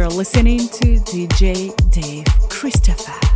You're listening to DJ Dave Christopher.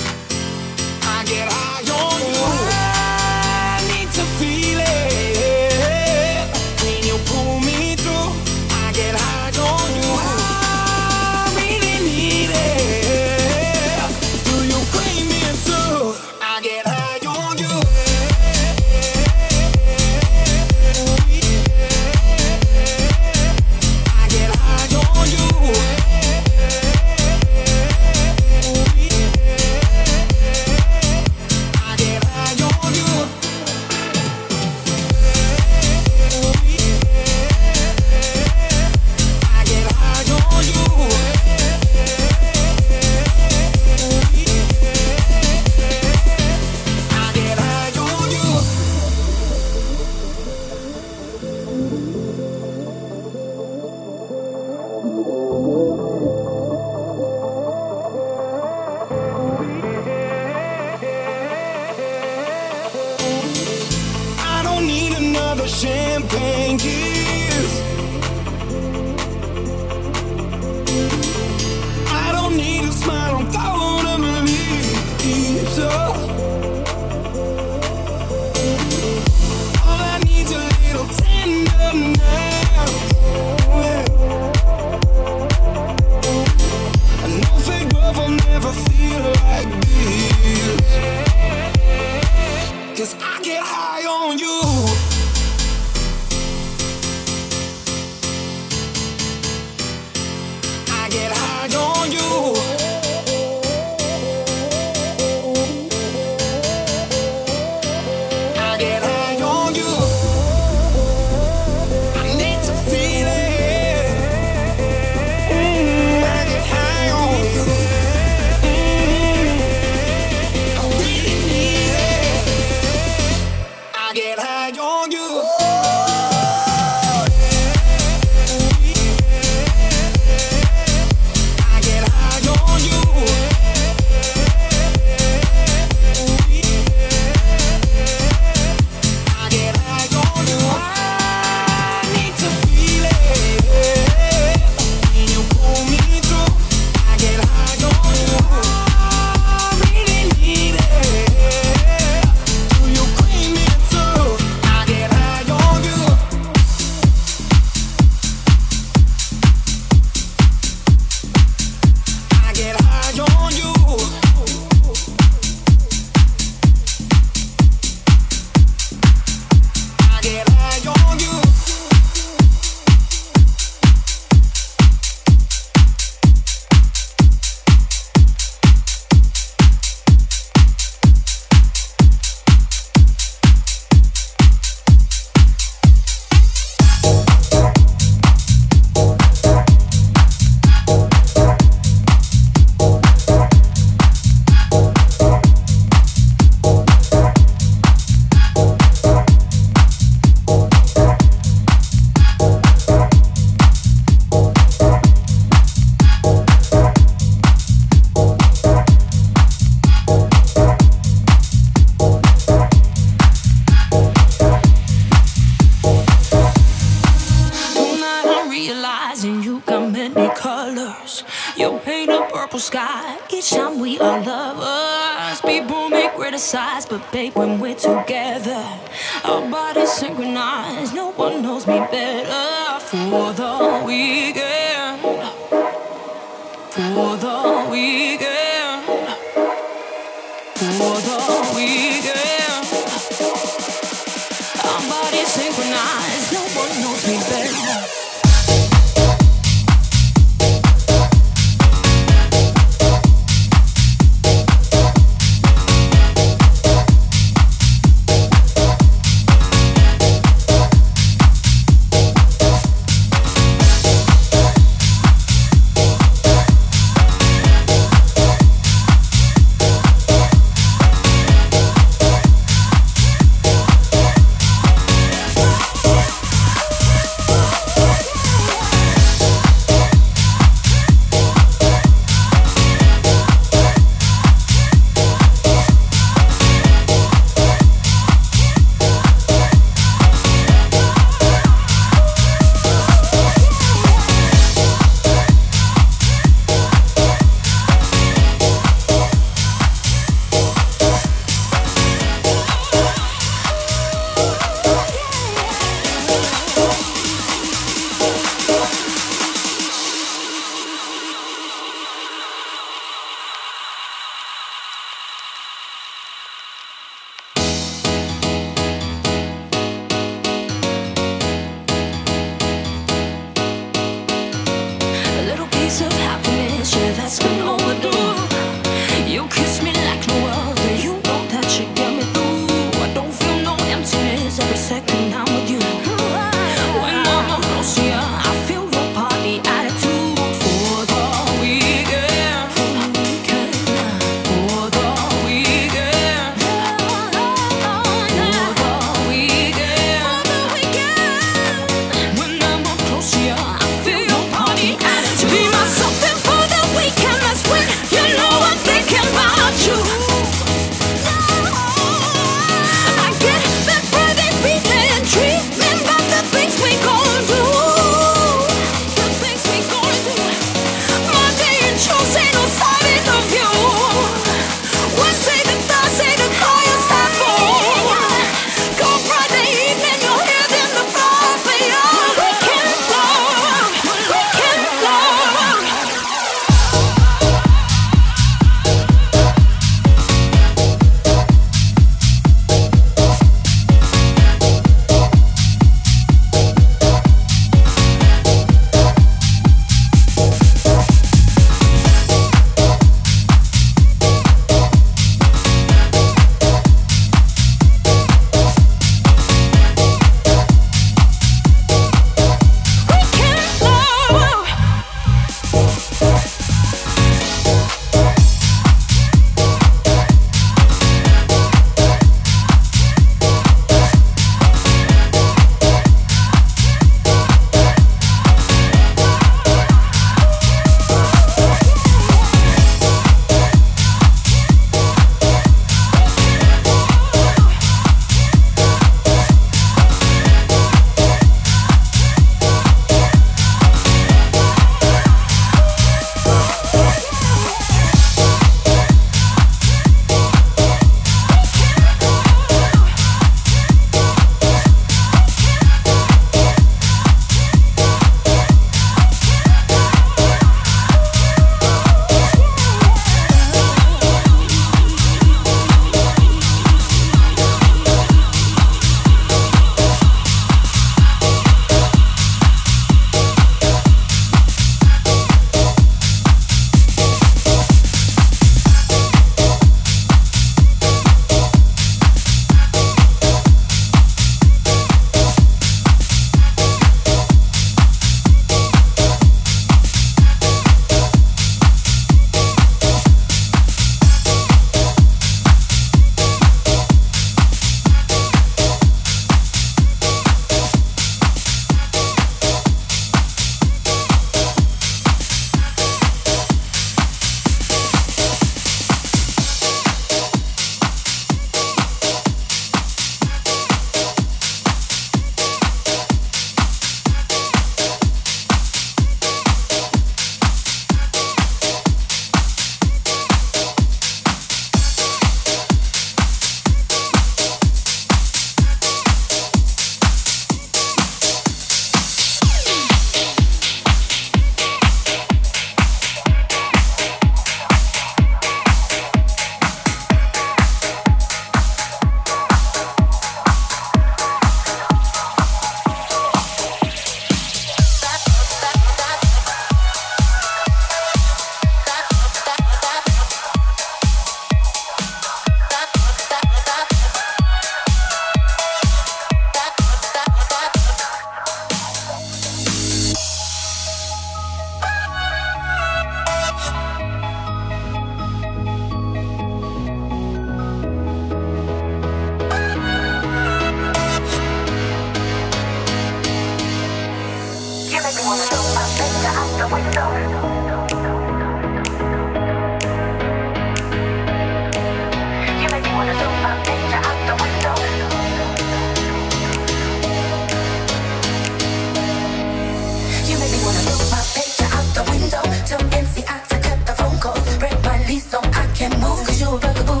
Cause you a bugaboo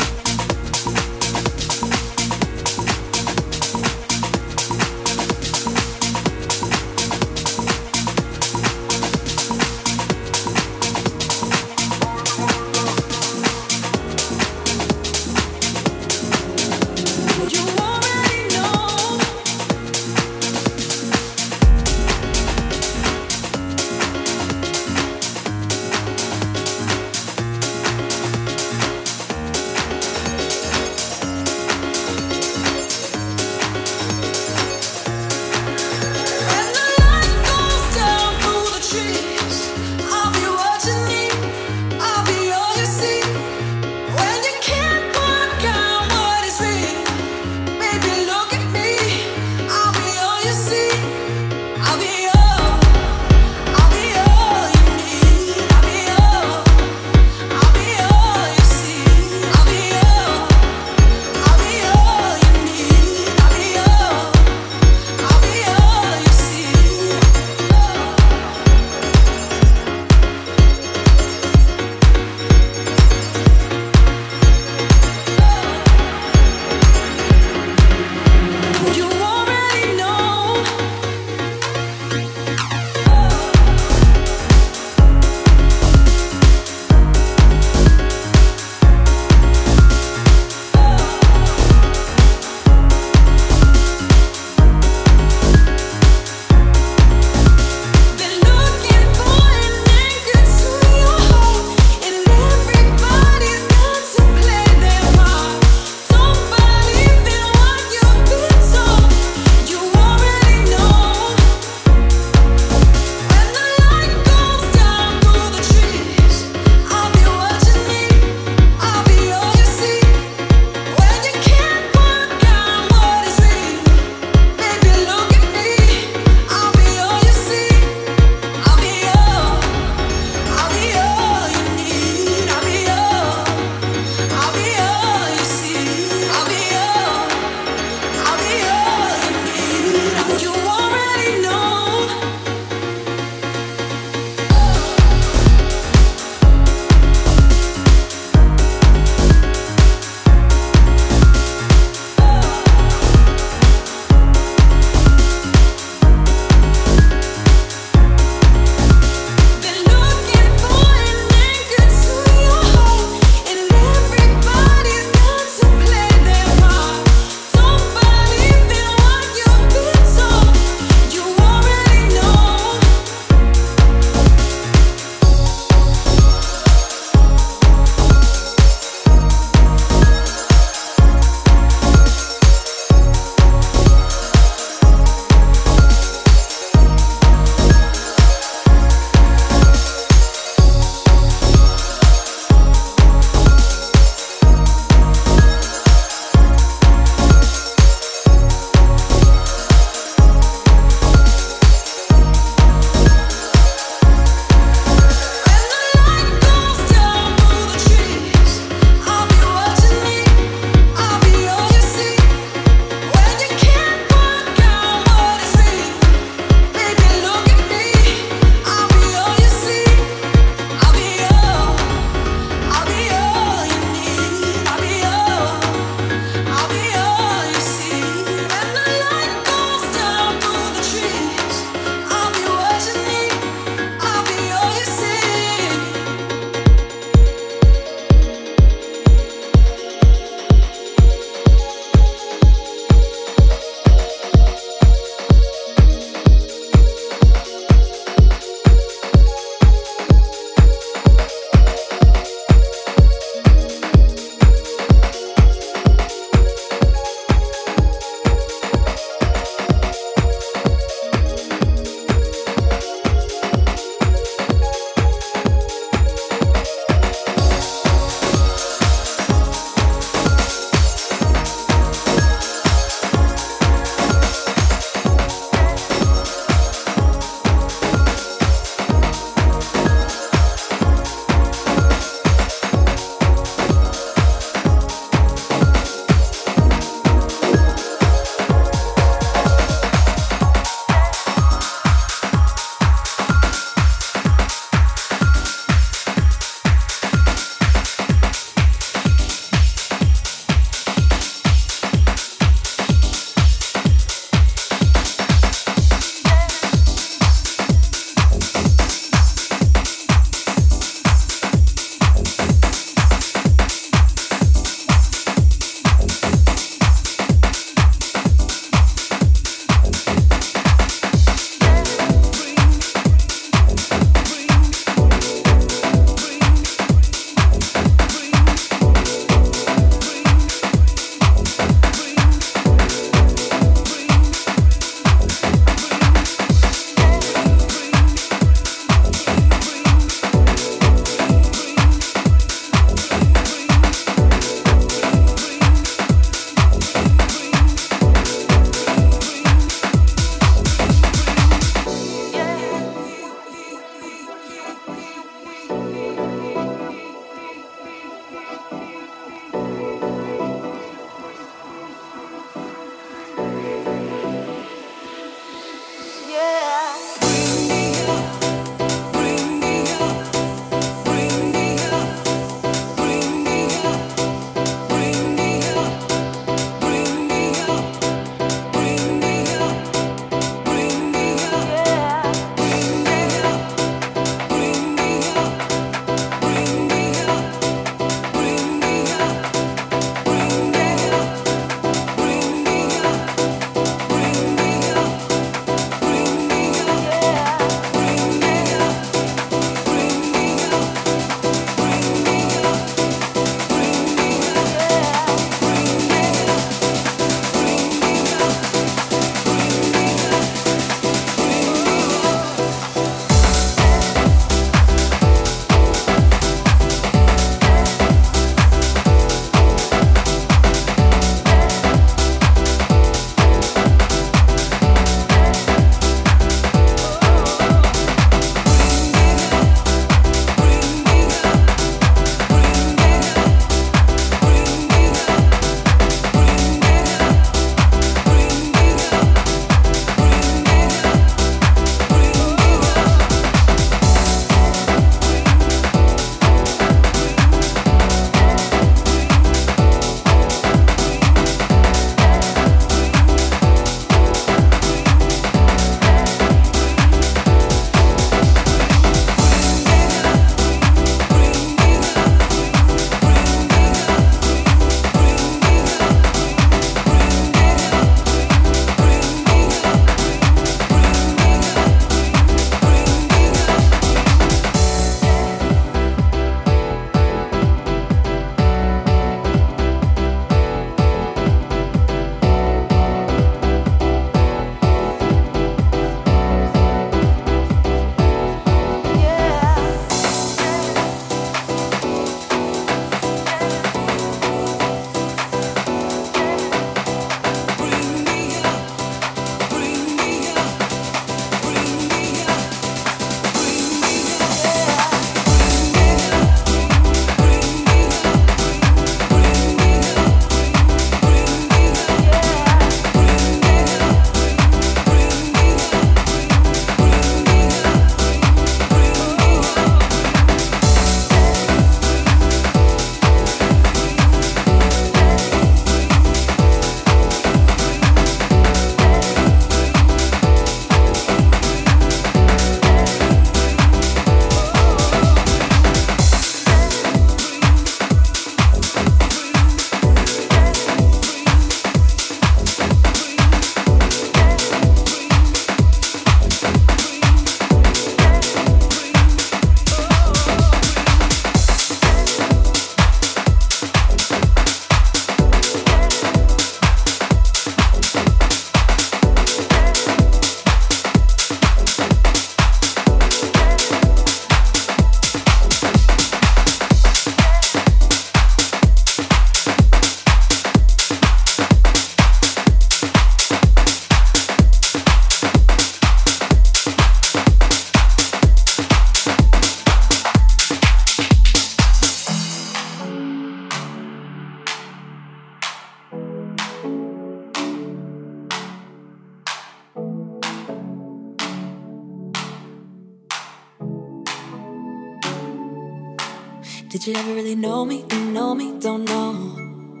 Did you ever really know me? You know me, don't know.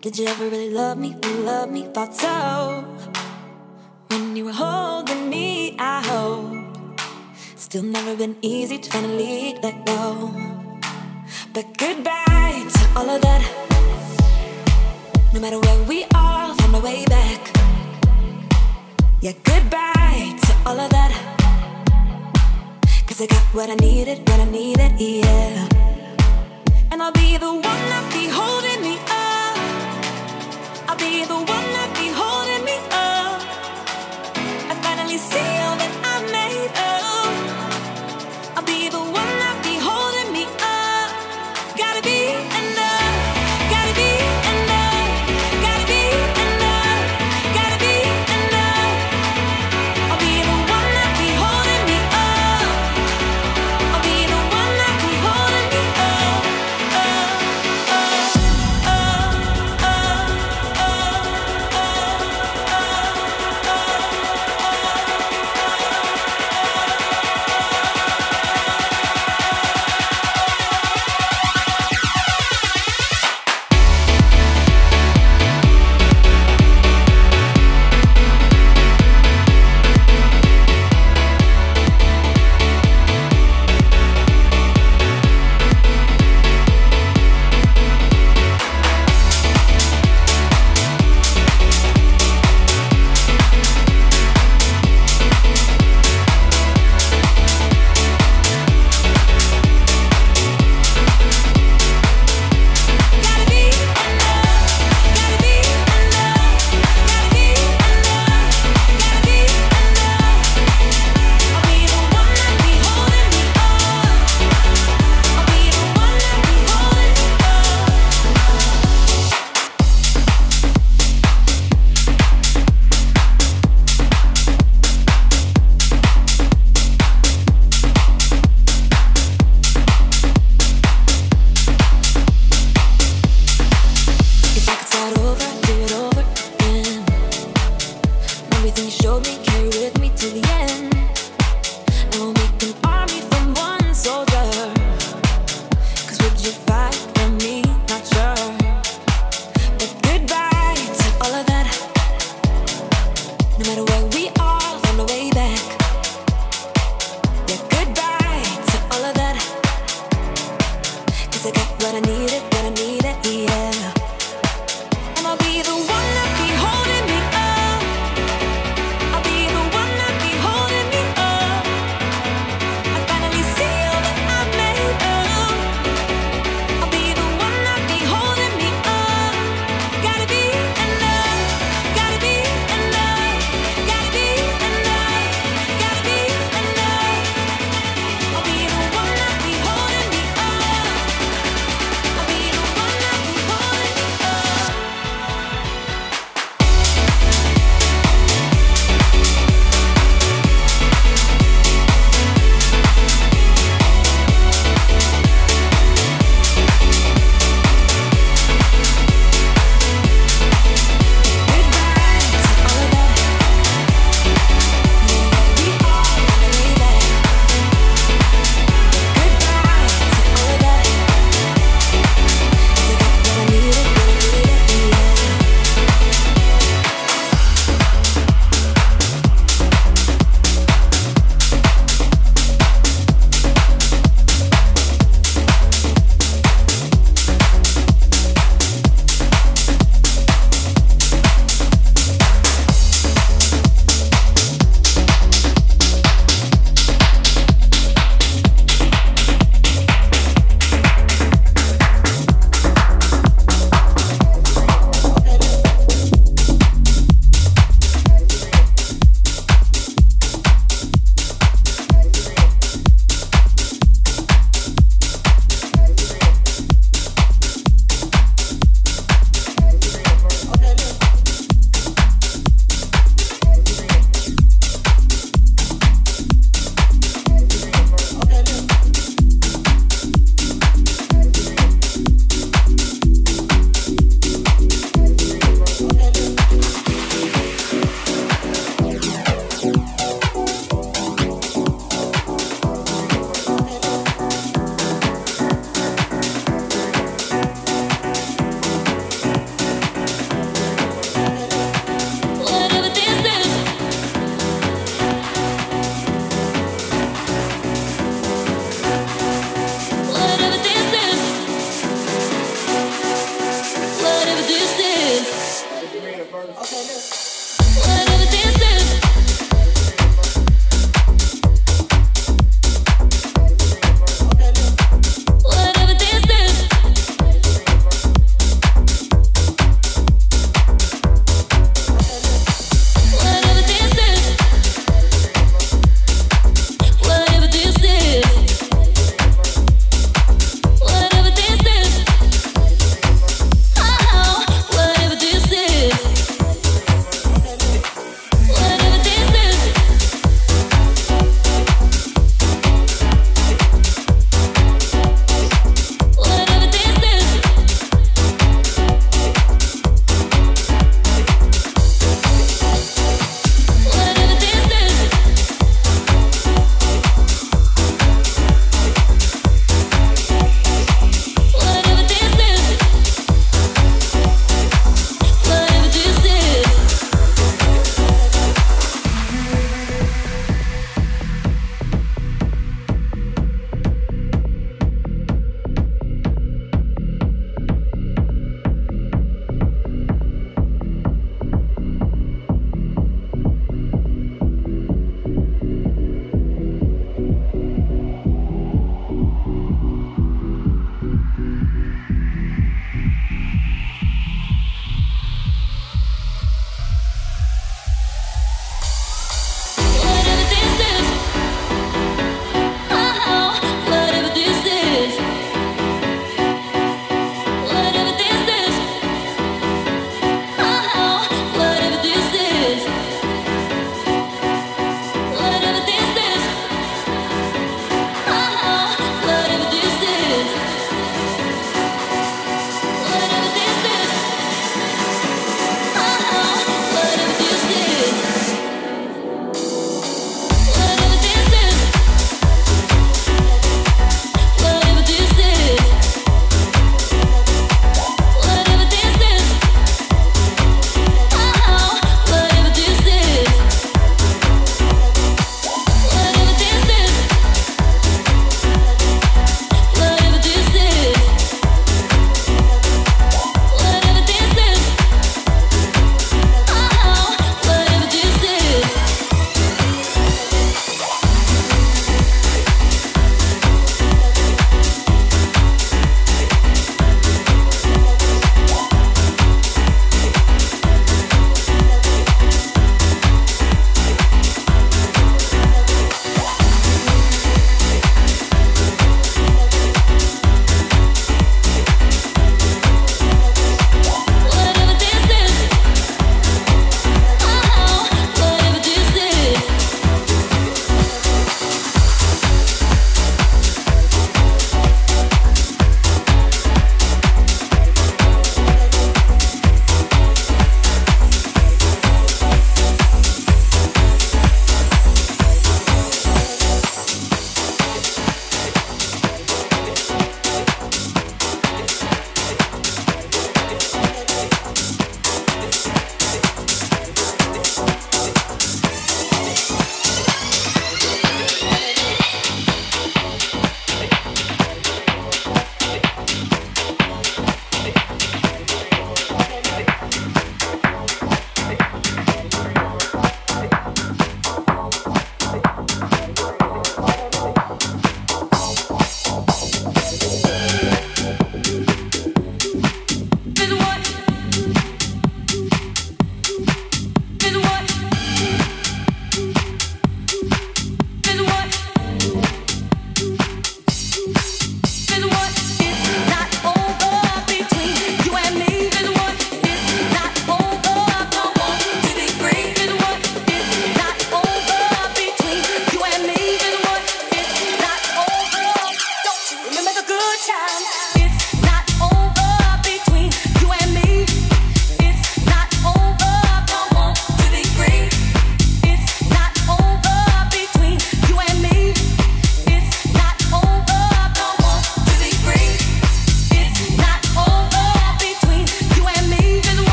Did you ever really love me? You love me, thought so. When you were holding me, I hope. Still never been easy to finally let go. But goodbye to all of that. No matter where we are, find a way back. Yeah, goodbye to all of that. Cause I got what I needed, what I needed, yeah. And I'll be the one that be holding me up. I'll be the one that be holding me up. I finally see